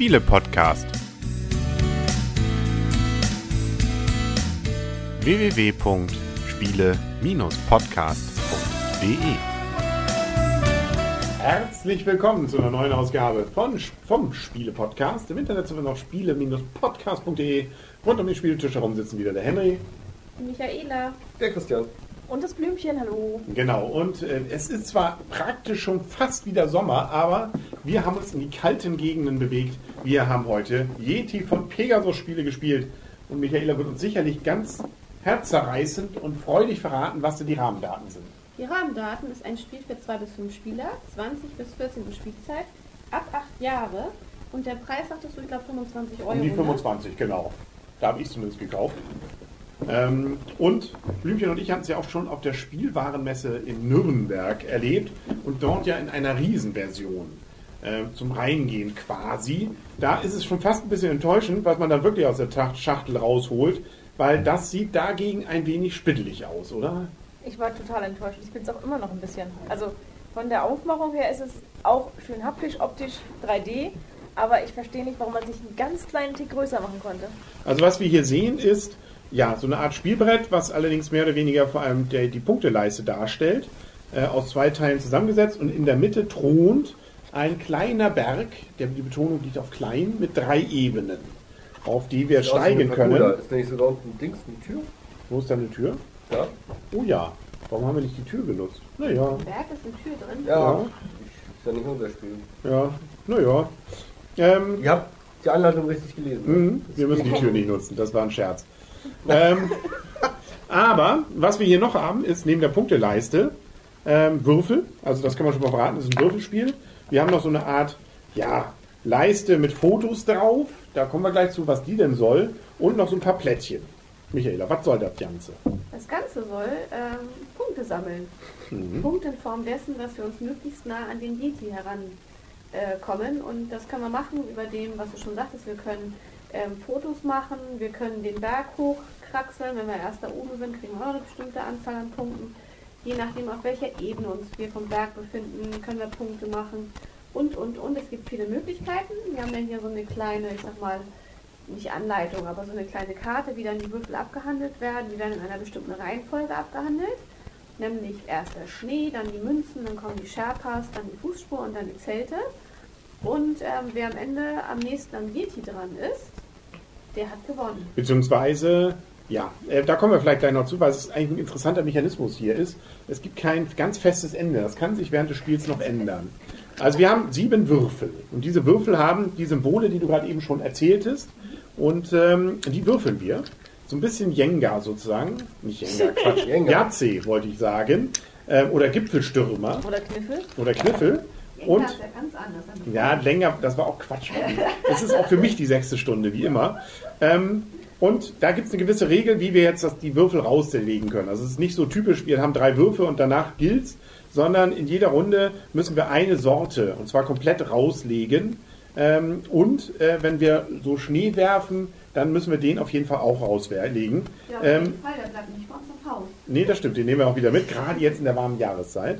Spiele-Podcast. www.spiele-podcast.de Herzlich willkommen zu einer neuen Ausgabe von, vom Spiele-Podcast. Im Internet sind wir noch spiele-podcast.de. Rund um den Spieltisch herum sitzen wieder der Henry. Michaela. Der Christian. Und das Blümchen, hallo. Genau, und äh, es ist zwar praktisch schon fast wieder Sommer, aber wir haben uns in die kalten Gegenden bewegt. Wir haben heute Yeti von Pegasus Spiele gespielt und Michaela wird uns sicherlich ganz herzzerreißend und freudig verraten, was denn die Rahmendaten sind. Die Rahmendaten ist ein Spiel für 2 bis 5 Spieler, 20 bis 14 Uhr Spielzeit, ab 8 Jahre und der Preis, sagtest du, ich glaube 25 Euro. Um die ne? 25, genau. Da habe ich zumindest gekauft. Ähm, und Blümchen und ich hatten es ja auch schon auf der Spielwarenmesse in Nürnberg erlebt und dort ja in einer Riesenversion äh, zum Reingehen quasi. Da ist es schon fast ein bisschen enttäuschend, was man da wirklich aus der Schachtel rausholt, weil das sieht dagegen ein wenig spittelig aus, oder? Ich war total enttäuscht. Ich bin es auch immer noch ein bisschen. Also von der Aufmachung her ist es auch schön haptisch, optisch 3D, aber ich verstehe nicht, warum man sich einen ganz kleinen Tick größer machen konnte. Also was wir hier sehen ist, ja, so eine Art Spielbrett, was allerdings mehr oder weniger vor allem der, die Punkteleiste darstellt, äh, aus zwei Teilen zusammengesetzt und in der Mitte thront ein kleiner Berg, der, die Betonung liegt auf klein, mit drei Ebenen, auf die wir Sieht steigen können. Ist da nicht so da unten Dings, eine Tür? Wo ist da eine Tür? Ja. Oh ja, warum haben wir nicht die Tür genutzt? Naja, Im Berg ist eine Tür drin. Ja. Ja. Ist ja nicht unser Spiel. ja, naja. Ähm, Ihr habt die Anleitung richtig gelesen. Mhm, wir müssen die Tür nicht nutzen, das war ein Scherz. ähm, aber was wir hier noch haben, ist neben der Punkteleiste ähm, Würfel. Also das kann man schon mal verraten, das ist ein Würfelspiel. Wir haben noch so eine Art, ja, Leiste mit Fotos drauf. Da kommen wir gleich zu, was die denn soll. Und noch so ein paar Plättchen. Michaela, was soll das Ganze? Das Ganze soll ähm, Punkte sammeln. Mhm. Punkte in Form dessen, dass wir uns möglichst nah an den Yeti herankommen. Äh, und das können wir machen über dem, was du schon sagtest. Wir können ähm, Fotos machen, wir können den Berg hochkraxeln. Wenn wir erst da oben sind, kriegen wir auch eine bestimmte Anzahl an Punkten. Je nachdem, auf welcher Ebene uns wir vom Berg befinden, können wir Punkte machen. Und, und, und. Es gibt viele Möglichkeiten. Wir haben dann hier so eine kleine, ich sag mal, nicht Anleitung, aber so eine kleine Karte, wie dann die Würfel abgehandelt werden. Die werden in einer bestimmten Reihenfolge abgehandelt. Nämlich erst der Schnee, dann die Münzen, dann kommen die Sherpas, dann die Fußspur und dann die Zelte. Und ähm, wer am Ende am nächsten am Yeti dran ist, der hat gewonnen. Beziehungsweise, ja, äh, da kommen wir vielleicht gleich noch zu, weil es eigentlich ein interessanter Mechanismus hier ist. Es gibt kein ganz festes Ende. Das kann sich während des Spiels noch ändern. Also wir haben sieben Würfel. Und diese Würfel haben die Symbole, die du gerade eben schon erzähltest. Und ähm, die würfeln wir. So ein bisschen Jenga sozusagen. Nicht Jenga, Quatsch. Jenga. Jahrzeh wollte ich sagen. Ähm, oder Gipfelstürmer. Oder Kniffel? Oder Kniffel. Und Und ist ja ganz anders. ja, länger, das war auch Quatsch. Das ist auch für mich die sechste Stunde, wie immer. Ähm, und da gibt es eine gewisse Regel, wie wir jetzt das, die Würfel rauslegen können. Also es ist nicht so typisch, wir haben drei Würfe und danach gilt's, sondern in jeder Runde müssen wir eine Sorte, und zwar komplett rauslegen. Ähm, und äh, wenn wir so Schnee werfen, dann müssen wir den auf jeden Fall auch rauslegen. Ja, auf Ähm, jeden Fall, der bleibt nicht bei uns auf Haus. Nee, das stimmt, den nehmen wir auch wieder mit, gerade jetzt in der warmen Jahreszeit.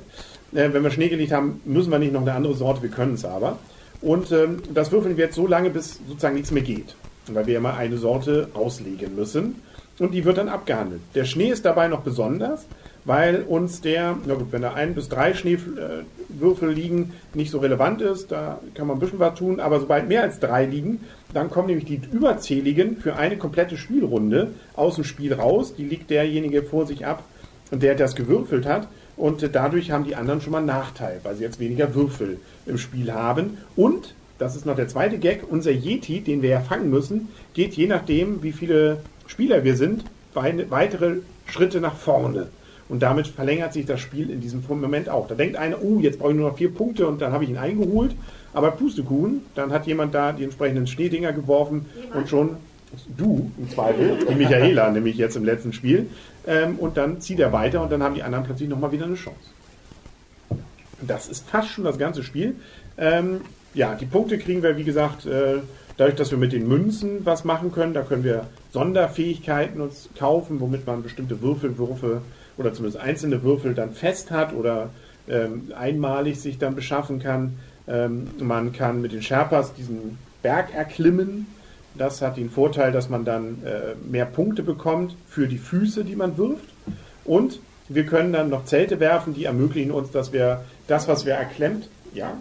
Äh, wenn wir Schnee gelegt haben, müssen wir nicht noch eine andere Sorte, wir können es aber. Und ähm, das würfeln wir jetzt so lange, bis sozusagen nichts mehr geht. Weil wir immer eine Sorte rauslegen müssen. Und die wird dann abgehandelt. Der Schnee ist dabei noch besonders, weil uns der, na gut, wenn da ein bis drei Schneewürfel liegen, nicht so relevant ist, da kann man ein bisschen was tun, aber sobald mehr als drei liegen, dann kommen nämlich die überzähligen für eine komplette Spielrunde aus dem Spiel raus. Die liegt derjenige vor sich ab, der das gewürfelt hat. Und dadurch haben die anderen schon mal einen Nachteil, weil sie jetzt weniger Würfel im Spiel haben. Und, das ist noch der zweite Gag, unser Yeti, den wir ja fangen müssen, geht je nachdem, wie viele Spieler wir sind, wei- weitere Schritte nach vorne. Und damit verlängert sich das Spiel in diesem Moment auch. Da denkt einer, oh, jetzt brauche ich nur noch vier Punkte und dann habe ich ihn eingeholt. Aber Pustekuchen, dann hat jemand da die entsprechenden Schneedinger geworfen und schon du im Zweifel, die Michaela nämlich jetzt im letzten Spiel, ähm, und dann zieht er weiter und dann haben die anderen plötzlich nochmal wieder eine Chance. Das ist fast schon das ganze Spiel. Ja, die Punkte kriegen wir, wie gesagt, äh, dadurch, dass wir mit den Münzen was machen können. Da können wir Sonderfähigkeiten uns kaufen, womit man bestimmte Würfelwürfe oder zumindest einzelne Würfel dann fest hat oder ähm, einmalig sich dann beschaffen kann. Ähm, man kann mit den Sherpas diesen Berg erklimmen. Das hat den Vorteil, dass man dann äh, mehr Punkte bekommt für die Füße, die man wirft. Und wir können dann noch Zelte werfen, die ermöglichen uns, dass wir das, was wir erklemmt, ja,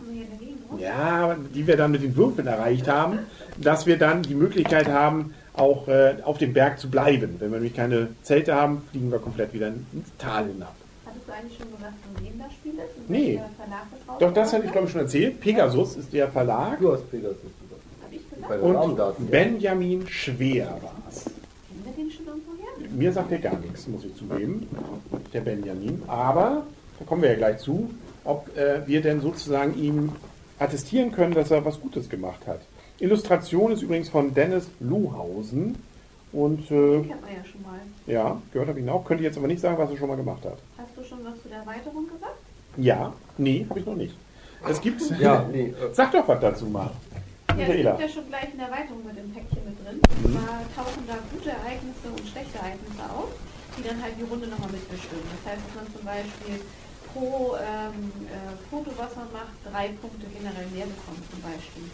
ja, die wir dann mit den Würfeln erreicht haben, dass wir dann die Möglichkeit haben, auch äh, auf dem Berg zu bleiben. Wenn wir nämlich keine Zelte haben, fliegen wir komplett wieder ins Tal hinab. Hattest du eigentlich schon gesagt, von wem das Spiel ist? Und Nee. das Doch, das hatte ich glaube ich schon erzählt. Pegasus ist der Verlag Du hast Pegasus gesagt. Hab ich gesagt? Und Rahmendaten. ja. Benjamin Schwer war es. Kennen wir den schon irgendwoher? Mir sagt er gar nichts, muss ich zugeben, der Benjamin. Aber, da kommen wir ja gleich zu, ob äh, wir denn sozusagen ihm attestieren können, dass er was Gutes gemacht hat. Illustration ist übrigens von Dennis Lohausen. Und äh, Den kennt man ja schon mal. ja, gehört habe ich ihn auch. Könnte jetzt aber nicht sagen, was er schon mal gemacht hat. Hast du schon was zu der Erweiterung gesagt? Ja, nee, habe ich noch nicht. Es gibt. Ja, nee. äh, Sag doch was dazu mal. Ja, es gibt ja schon gleich eine Erweiterung mit dem Päckchen mit drin. Mhm. Zwar tauchen da gute Ereignisse und schlechte Ereignisse auf, die dann halt die Runde nochmal mitbestimmen. Das heißt, dass man zum Beispiel pro ähm, äh, Foto, was man macht, drei Punkte generell mehr bekommt zum Beispiel.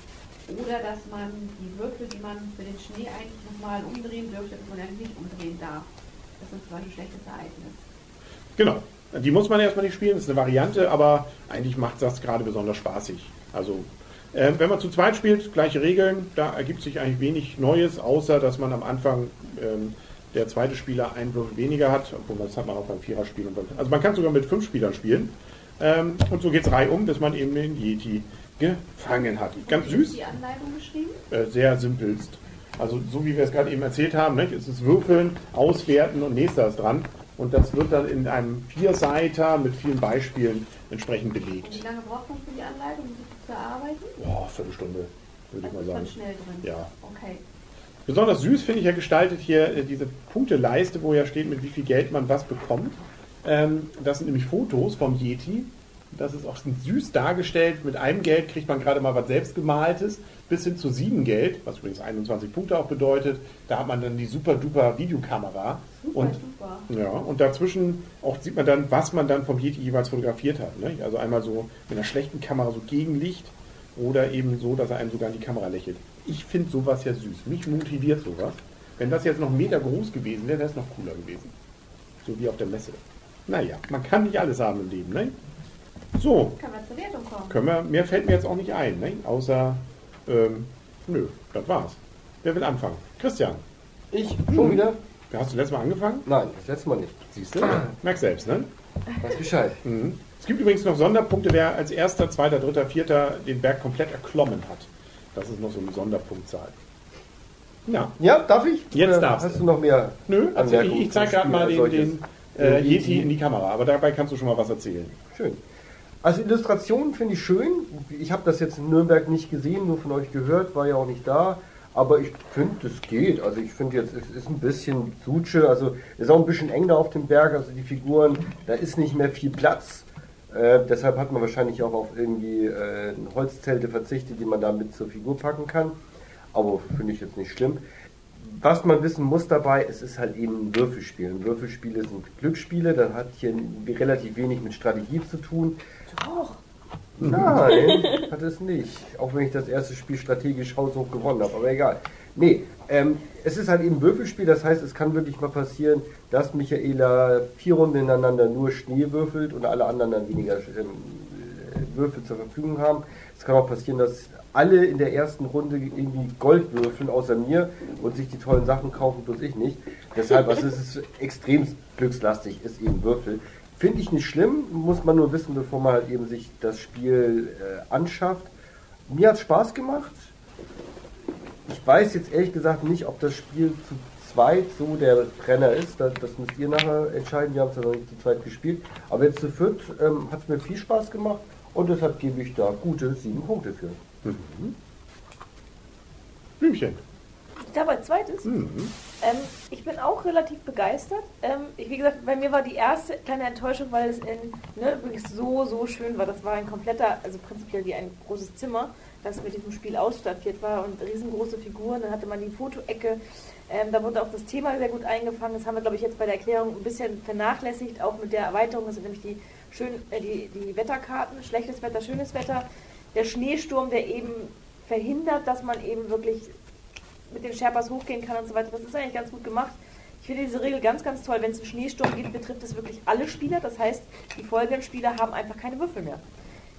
Oder dass man die Würfel, die man für den Schnee eigentlich nochmal umdrehen dürfte, dass man eigentlich nicht umdrehen darf. Das ist zum Beispiel ein schlechtes Ereignis. Genau. Die muss man erstmal nicht spielen, das ist eine Variante, aber eigentlich macht das gerade besonders spaßig. Also, äh, wenn man zu zweit spielt, gleiche Regeln, da ergibt sich eigentlich wenig Neues, außer dass man am Anfang ähm, der zweite Spieler einen Würfel weniger hat, obwohl das hat man auch beim Viererspiel. Und beim, also man kann sogar mit fünf Spielern spielen. Ähm, und so geht es reihum, bis man eben den Yeti gefangen hat. Ganz süß. ist die Anleitung geschrieben? äh, sehr simpelst. Also so wie wir es gerade eben erzählt haben, nicht? es ist Würfeln, Auswerten und nächster ist dran. Und das wird dann in einem Vierseiter mit vielen Beispielen entsprechend Und belegt. wie lange braucht man für die Anleitung, um sich zu erarbeiten? Boah, Viertelstunde, würde ich Also mal ist man sagen. schnell drin. Ja. Okay. Besonders süß finde ich ja gestaltet hier äh, diese Punkteleiste, wo ja steht, mit wie viel Geld man was bekommt. Ähm, das sind nämlich Fotos vom Yeti. Das ist auch süß dargestellt. Mit einem Geld kriegt man gerade mal was selbstgemaltes, bis hin zu sieben Geld, was übrigens 21 Punkte auch bedeutet. Da hat man dann die super duper Videokamera. Super, und super. ja, und dazwischen auch sieht man dann, was man dann vom Yeti jeweils fotografiert hat. Ne? Also einmal so mit einer schlechten Kamera so Gegenlicht oder eben so, dass er einem sogar in die Kamera lächelt. Ich finde sowas ja süß. Mich motiviert sowas. Wenn das jetzt noch einen Meter groß gewesen wäre, wäre es noch cooler gewesen. So wie auf der Messe. Naja, man kann nicht alles haben im Leben, ne? So, Können wir zur Wertung kommen? können wir, mehr fällt mir jetzt auch nicht ein, ne? Außer, ähm, nö, das war's. Wer will anfangen? Christian, Ich schon wieder? hast du letztes Mal angefangen? Nein, das letzte Mal nicht. Siehst du? Merk selbst, ne? Weiß Bescheid. Mhm. Es gibt übrigens noch Sonderpunkte, wer als erster, zweiter, dritter, vierter den Berg komplett erklommen hat. Das ist noch so eine Sonderpunktzahl. Ja, Ja, darf ich? Jetzt darfst Hast du. noch mehr? nö, also ich, ich zeige gerade mal den, den äh, Yeti in die Kamera, aber dabei kannst du schon mal was erzählen. Schön. Also Illustrationen finde ich schön. Ich habe das jetzt in Nürnberg nicht gesehen, nur von euch gehört, war ja auch nicht da. Aber ich finde, das geht. Also ich finde jetzt, es ist ein bisschen Suche, also es ist auch ein bisschen eng da auf dem Berg, also die Figuren, da ist nicht mehr viel Platz. Äh, deshalb hat man wahrscheinlich auch auf irgendwie äh, Holzzelte verzichtet, die man da mit zur Figur packen kann. Aber finde ich jetzt nicht schlimm. Was man wissen muss dabei, es ist halt eben ein Würfelspiel. Und Würfelspiele sind Glücksspiele, das hat hier relativ wenig mit Strategie zu tun. Doch. Nein, hat es nicht. Auch wenn ich das erste Spiel strategisch haushoch gewonnen habe, aber egal. Nee, ähm, es ist halt eben Würfelspiel, das heißt, es kann wirklich mal passieren, dass Michaela vier Runden hintereinander nur Schnee würfelt und alle anderen dann weniger ähm, äh, Würfel zur Verfügung haben. Es kann auch passieren, dass alle in der ersten Runde irgendwie Gold würfeln, außer mir, und sich die tollen Sachen kaufen, bloß ich nicht. Deshalb, also es ist extrem glückslastig, ist eben Würfel. Finde ich nicht schlimm, muss man nur wissen, bevor man halt eben sich das Spiel äh, anschafft. Mir hat Spaß gemacht. Ich weiß jetzt ehrlich gesagt nicht, ob das Spiel zu zweit so der Brenner ist. Das, das müsst ihr nachher entscheiden. Wir haben es ja noch nicht zu zweit gespielt. Aber jetzt zu viert ähm, hat es mir viel Spaß gemacht und deshalb gebe ich da gute sieben Punkte für. Blümchen. Ich glaube, als zweites. Mhm. Ähm, ich bin auch relativ begeistert. Ähm, ich, wie gesagt, bei mir war die erste kleine Enttäuschung, weil es in, ne, wirklich so, so schön war. Das war ein kompletter, also prinzipiell wie ein großes Zimmer, das mit diesem Spiel ausstaffiert war und riesengroße Figuren. Dann hatte man die Fotoecke. Ähm, da wurde auch das Thema sehr gut eingefangen. Das haben wir, glaube ich, jetzt bei der Erklärung ein bisschen vernachlässigt, auch mit der Erweiterung. Das sind nämlich die, schön, äh, die, die Wetterkarten, schlechtes Wetter, schönes Wetter. Der Schneesturm, der eben verhindert, dass man eben wirklich mit den Sherpas hochgehen kann und so weiter. Das ist eigentlich ganz gut gemacht. Ich finde diese Regel ganz, ganz toll. Wenn es einen Schneesturm gibt, betrifft es wirklich alle Spieler. Das heißt, die folgenden Spieler haben einfach keine Würfel mehr.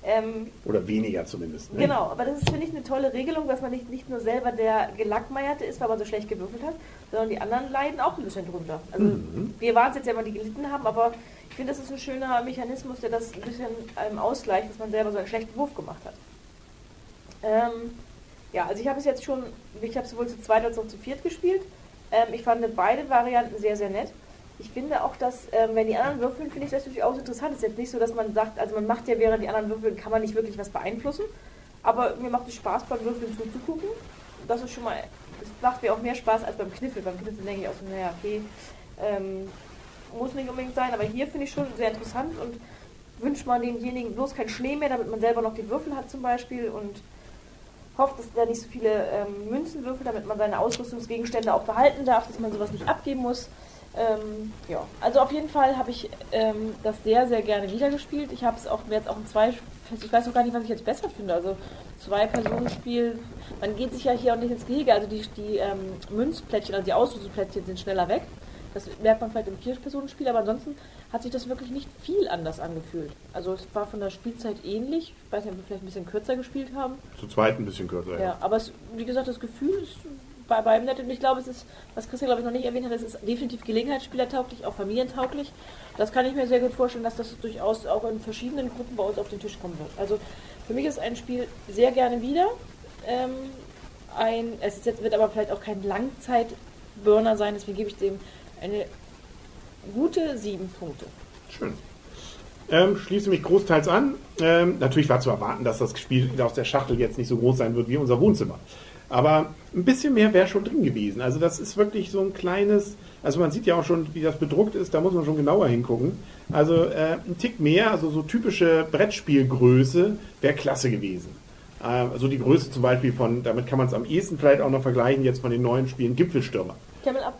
Ähm, Oder weniger zumindest. Ne? Genau, aber das ist, finde ich, eine tolle Regelung, dass man nicht, nicht nur selber der Gelackmeierte ist, weil man so schlecht gewürfelt hat, sondern die anderen leiden auch ein bisschen drunter. Also Mhm. wir waren es jetzt ja immer, die gelitten haben, aber ich finde, das ist ein schöner Mechanismus, der das ein bisschen ähm, ausgleicht, dass man selber so einen schlechten Wurf gemacht hat. Ähm, ja, also ich habe es jetzt schon, ich habe sowohl zu zweit als auch zu viert gespielt. Ähm, ich fand beide Varianten sehr, sehr nett. Ich finde auch, dass, ähm, wenn die anderen würfeln, finde ich das durchaus interessant. Es ist jetzt nicht so, dass man sagt, also man macht ja während die anderen würfeln, kann man nicht wirklich was beeinflussen. Aber mir macht es Spaß, beim Würfeln zuzugucken. Das ist schon mal, es macht mir auch mehr Spaß als beim Kniffel. Beim Kniffel denke ich auch so, naja, okay, ähm, muss nicht unbedingt sein, aber hier finde ich schon sehr interessant und wünscht man demjenigen bloß keinen Schnee mehr, damit man selber noch die Würfel hat zum Beispiel und hofft, dass der nicht so viele ähm, Münzen würfelt, damit man seine Ausrüstungsgegenstände auch behalten darf, dass man sowas nicht abgeben muss. Ähm, ja, also auf jeden Fall habe ich ähm, das sehr, sehr gerne wiedergespielt. Ich habe es auch jetzt auch in zwei, ich weiß auch gar nicht, was ich jetzt besser finde. Also zwei Personenspiel, man geht sich ja hier auch nicht ins Gehege. Also die, die ähm, Münzplättchen, also die Ausrüstungsplättchen sind schneller weg. Das merkt man vielleicht im Vier-Personen-Spiel, aber ansonsten hat sich das wirklich nicht viel anders angefühlt. Also es war von der Spielzeit ähnlich. Ich weiß nicht, ob wir vielleicht ein bisschen kürzer gespielt haben. Zu zweit ein bisschen kürzer. Ja, aber es, wie gesagt, das Gefühl ist bei beiden nett und ich glaube, es ist, was Christian glaube ich noch nicht erwähnt hat, es ist definitiv gelegenheitsspielertauglich, auch familientauglich. Das kann ich mir sehr gut vorstellen, dass das durchaus auch in verschiedenen Gruppen bei uns auf den Tisch kommen wird. Also für mich ist ein Spiel sehr gerne wieder. Ähm, ein, es jetzt, wird aber vielleicht auch kein Langzeitburner sein, deswegen gebe ich dem eine gute sieben Punkte. Schön. Ähm, schließe mich großteils an. Ähm, natürlich war zu erwarten, dass das Spiel aus der Schachtel jetzt nicht so groß sein wird wie unser Wohnzimmer. Aber ein bisschen mehr wäre schon drin gewesen. Also das ist wirklich so ein kleines, also man sieht ja auch schon, wie das bedruckt ist, da muss man schon genauer hingucken. Also äh, ein Tick mehr, also so typische Brettspielgröße wäre klasse gewesen. Äh, also die Größe zum Beispiel von, damit kann man es am ehesten vielleicht auch noch vergleichen, jetzt von den neuen Spielen Gipfelstürmer. Camel Up.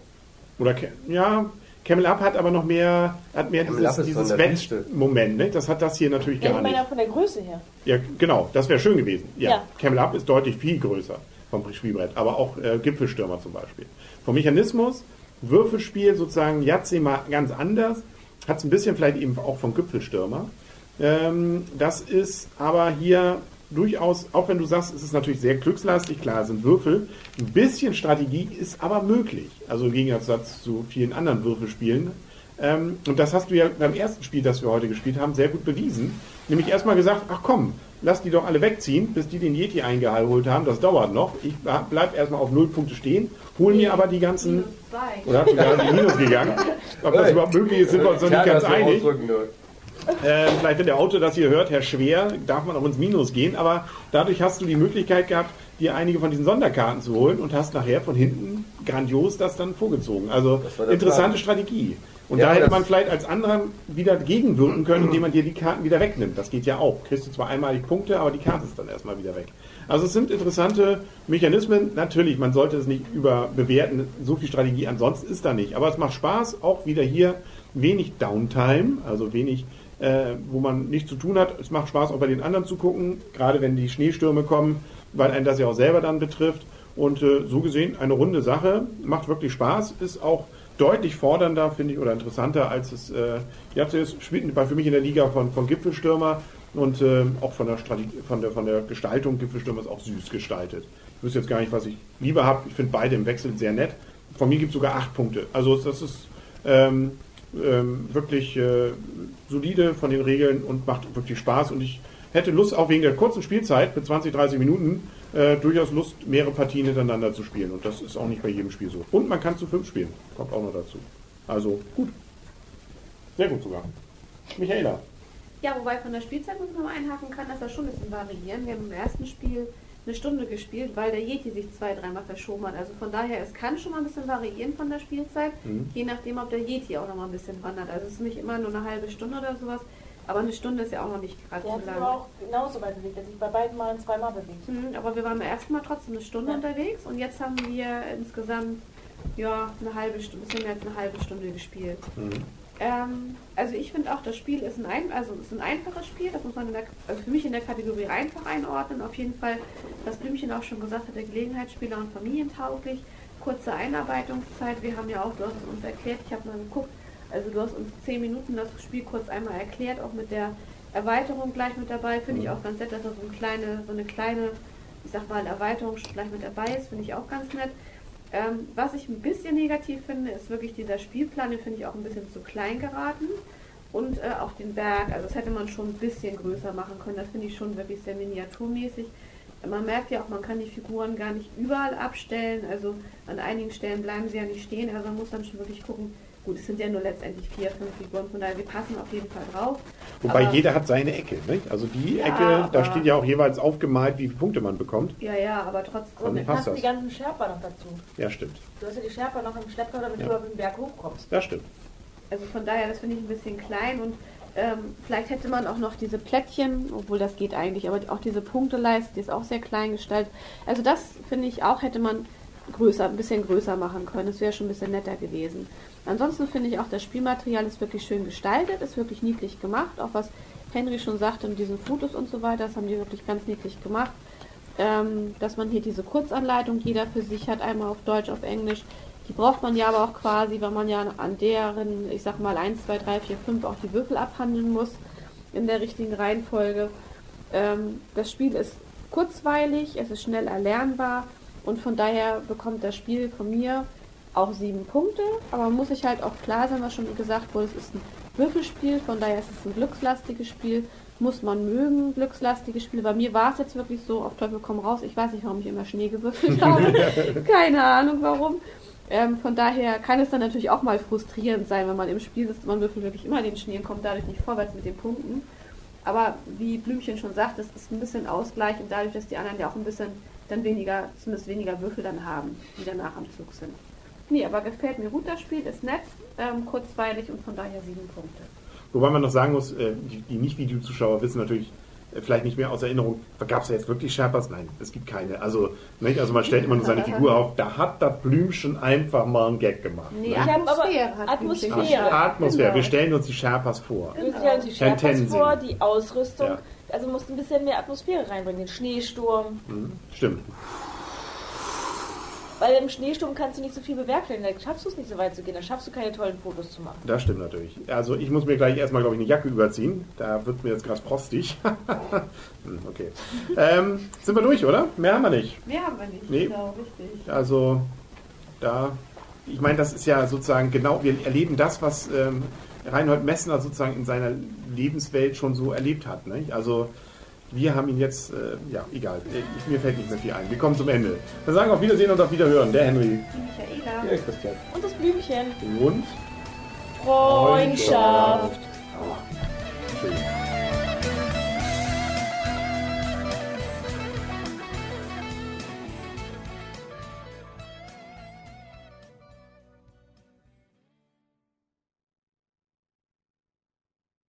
Oder ja, Camel Up hat aber noch mehr, hat mehr Camel dieses, dieses. Wettmoment. Ne? Das hat das hier natürlich Ja, ich gar meine nicht. ja von der Größe her. Ja, genau, das wäre schön gewesen. Ja, Ja. Camel Up ist deutlich viel größer vom Spielbrett, aber auch äh, Gipfelstürmer zum Beispiel. Vom Mechanismus, Würfelspiel sozusagen, Yahtzee mal ganz anders, hat es ein bisschen vielleicht eben auch vom Gipfelstürmer. Ähm, das ist aber hier durchaus, auch wenn du sagst, es ist natürlich sehr glückslastig, klar, sind Würfel, ein bisschen Strategie ist aber möglich. Also im Gegensatz zu vielen anderen Würfelspielen. Ähm, und das hast du ja beim ersten Spiel, das wir heute gespielt haben, sehr gut bewiesen. Nämlich erstmal gesagt, ach komm, lass die doch alle wegziehen, bis die den Yeti eingeholt haben. Das dauert noch. Ich bleib erstmal auf null Punkte stehen, hol mir aber die ganzen. Minus zwei. Oder hat sogar in die Minus gegangen. Ob das überhaupt möglich ist, sind wir uns noch nicht ganz einig. Äh, vielleicht, wenn der Auto das hier hört, Herr Schwer, darf man auch ins Minus gehen, aber dadurch hast du die Möglichkeit gehabt, dir einige von diesen Sonderkarten zu holen und hast nachher von hinten grandios das dann vorgezogen. Also interessante Plan. Strategie. Und Ja, da hätte man vielleicht als anderer wieder gegenwirken können, indem man dir die Karten wieder wegnimmt. Das geht ja auch. Kriegst du zwar einmalig Punkte, aber die Karte ist dann erstmal wieder weg. Also es sind interessante Mechanismen. Natürlich, man sollte es nicht überbewerten. So viel Strategie ansonsten ist da nicht. Aber es macht Spaß. Auch wieder hier wenig Downtime, also wenig, äh, wo man nichts zu tun hat. Es macht Spaß, auch bei den anderen zu gucken, gerade wenn die Schneestürme kommen, weil einen das ja auch selber dann betrifft. Und äh, so gesehen eine runde Sache, macht wirklich Spaß, ist auch deutlich fordernder, finde ich, oder interessanter, als es äh, jetzt ist. Spielt war für mich in der Liga von, von Gipfelstürmer und äh, auch von der, von, der, von der Gestaltung. Gipfelstürmer ist auch süß gestaltet. Ich wüsste jetzt gar nicht, was ich lieber habe. Ich finde beide im Wechsel sehr nett. Von mir gibt es sogar acht Punkte. Also das ist ähm, ähm, wirklich äh, solide von den Regeln und macht wirklich Spaß. Und ich hätte Lust, auch wegen der kurzen Spielzeit mit 20, 30 Minuten, äh, durchaus Lust, mehrere Partien hintereinander zu spielen. Und das ist auch nicht bei jedem Spiel so. Und man kann zu fünf spielen. Kommt auch noch dazu. Also gut. Sehr gut sogar. Michaela. Ja, wobei von der Spielzeit muss man mal einhaken kann, dass das schon ein bisschen variieren. Wir haben im ersten Spiel eine Stunde gespielt, weil der Yeti sich zwei, dreimal verschoben hat. Also von daher, es kann schon mal ein bisschen variieren von der Spielzeit, Mhm. je nachdem, ob der Yeti auch noch mal ein bisschen wandert. Also es ist nicht immer nur eine halbe Stunde oder sowas, aber eine Stunde ist ja auch noch nicht gerade Der hat zu sich lang. aber auch genauso weit bewegt. Er hat sich bei beiden Malen zweimal bewegt. Mhm, aber wir waren beim ersten Mal trotzdem eine Stunde Ja. unterwegs und jetzt haben wir insgesamt ja eine halbe Stunde, bisschen mehr als eine halbe Stunde gespielt. Mhm. Ähm, also ich finde auch, das Spiel ist ein, ein, also ist ein einfaches Spiel, das muss man in der, also für mich in der Kategorie einfach einordnen. Auf jeden Fall, was Blümchen auch schon gesagt hat, der Gelegenheitsspieler und familientauglich. Kurze Einarbeitungszeit, wir haben ja auch, du hast es uns erklärt, ich habe mal geguckt, also du hast uns zehn Minuten das Spiel kurz einmal erklärt, auch mit der Erweiterung gleich mit dabei. Finde ich auch ganz nett, dass da so eine kleine, so eine kleine, ich sag mal, Erweiterung gleich mit dabei ist, finde ich auch ganz nett. Ähm, was ich ein bisschen negativ finde, ist wirklich dieser Spielplan, den finde ich auch ein bisschen zu klein geraten. Und äh, auch den Berg, also das hätte man schon ein bisschen größer machen können. Das finde ich schon wirklich sehr miniaturmäßig. Man merkt ja auch, man kann die Figuren gar nicht überall abstellen. Also an einigen Stellen bleiben sie ja nicht stehen. Also man muss dann schon wirklich gucken, Gut, es sind ja nur letztendlich vier, fünf Figuren, von daher, wir passen auf jeden Fall drauf. Wobei aber, jeder hat seine Ecke, nicht? Also die ja, Ecke, da steht ja auch jeweils aufgemalt, wie viele Punkte man bekommt. Ja, ja, aber trotzdem. Und dann passt die ganzen Sherpa noch dazu. Ja, stimmt. Du hast ja die Sherpa noch im Schlepptau, damit ja. du auf den Berg hochkommst. Ja, stimmt. Also von daher, das finde ich ein bisschen klein und ähm, vielleicht hätte man auch noch diese Plättchen, obwohl das geht eigentlich, aber auch diese Punkteleiste, die ist auch sehr klein gestaltet. Also das finde ich auch, hätte man größer, ein bisschen größer machen können. Das wäre schon ein bisschen netter gewesen. Ansonsten finde ich auch, das Spielmaterial ist wirklich schön gestaltet, ist wirklich niedlich gemacht. Auch was Henry schon sagte mit diesen Fotos und so weiter, das haben die wirklich ganz niedlich gemacht. Ähm, dass man hier diese Kurzanleitung jeder für sich hat, einmal auf Deutsch, auf Englisch. Die braucht man ja aber auch quasi, weil man ja an deren, ich sag mal, 1, 2, 3, 4, 5 auch die Würfel abhandeln muss in der richtigen Reihenfolge. Ähm, das Spiel ist kurzweilig, es ist schnell erlernbar und von daher bekommt das Spiel von mir auch sieben Punkte, aber man muss sich halt auch klar sein, was schon gesagt wurde, es ist ein Würfelspiel, von daher ist es ein glückslastiges Spiel, muss man mögen, glückslastige Spiele. Bei mir war es jetzt wirklich so, auf Teufel komm raus, ich weiß nicht, warum ich immer Schnee gewürfelt habe, keine Ahnung warum. Ähm, von daher kann es dann natürlich auch mal frustrierend sein, wenn man im Spiel sitzt, man würfelt wirklich immer den Schnee und kommt dadurch nicht vorwärts mit den Punkten. Aber wie Blümchen schon sagt, es ist ein bisschen Ausgleich und dadurch, dass die anderen ja auch ein bisschen dann weniger, zumindest weniger Würfel dann haben, die danach am Zug sind. Nee, aber gefällt mir gut das Spiel, ist nett, ähm, kurzweilig und von daher sieben Punkte. Wobei man noch sagen muss, äh, die, die Nicht-Video-Zuschauer wissen natürlich äh, vielleicht nicht mehr aus Erinnerung, gab es ja jetzt wirklich Sherpas? Nein, es gibt keine. Also, nicht? also man stellt immer nur seine Figur auf, da hat das Blümchen einfach mal einen Gag gemacht. Nee, ne? Atmosphäre hat Atmosphäre. Atmosphäre. Genau. Wir stellen uns die Sherpas vor. Wir stellen uns die Sherpas vor, die Ausrüstung. Ja. Also musst ein bisschen mehr Atmosphäre reinbringen, den Schneesturm. Mhm, stimmt. Weil im Schneesturm kannst du nicht so viel bewerkstelligen, da schaffst du es nicht so weit zu gehen, da schaffst du keine tollen Fotos zu machen. Das stimmt natürlich. Also ich muss mir gleich erstmal, glaube ich, eine Jacke überziehen. Da wird mir jetzt gerade frostig. Hm, okay. Ähm, sind wir durch, oder? Mehr haben wir nicht. Mehr haben wir nicht, nee. genau, richtig. Also da, ich meine, das ist ja sozusagen genau, wir erleben das, was ähm, Reinhold Messner sozusagen in seiner Lebenswelt schon so erlebt hat. Nicht? Also wir haben ihn jetzt, äh, ja, egal, ich, mir fällt nicht mehr viel ein. Wir kommen zum Ende. Wir sagen auf Wiedersehen und auf Wiederhören. Der Henry. Die Michaela. Der Christian. Und das Blümchen. Und Freundschaft. Freundschaft.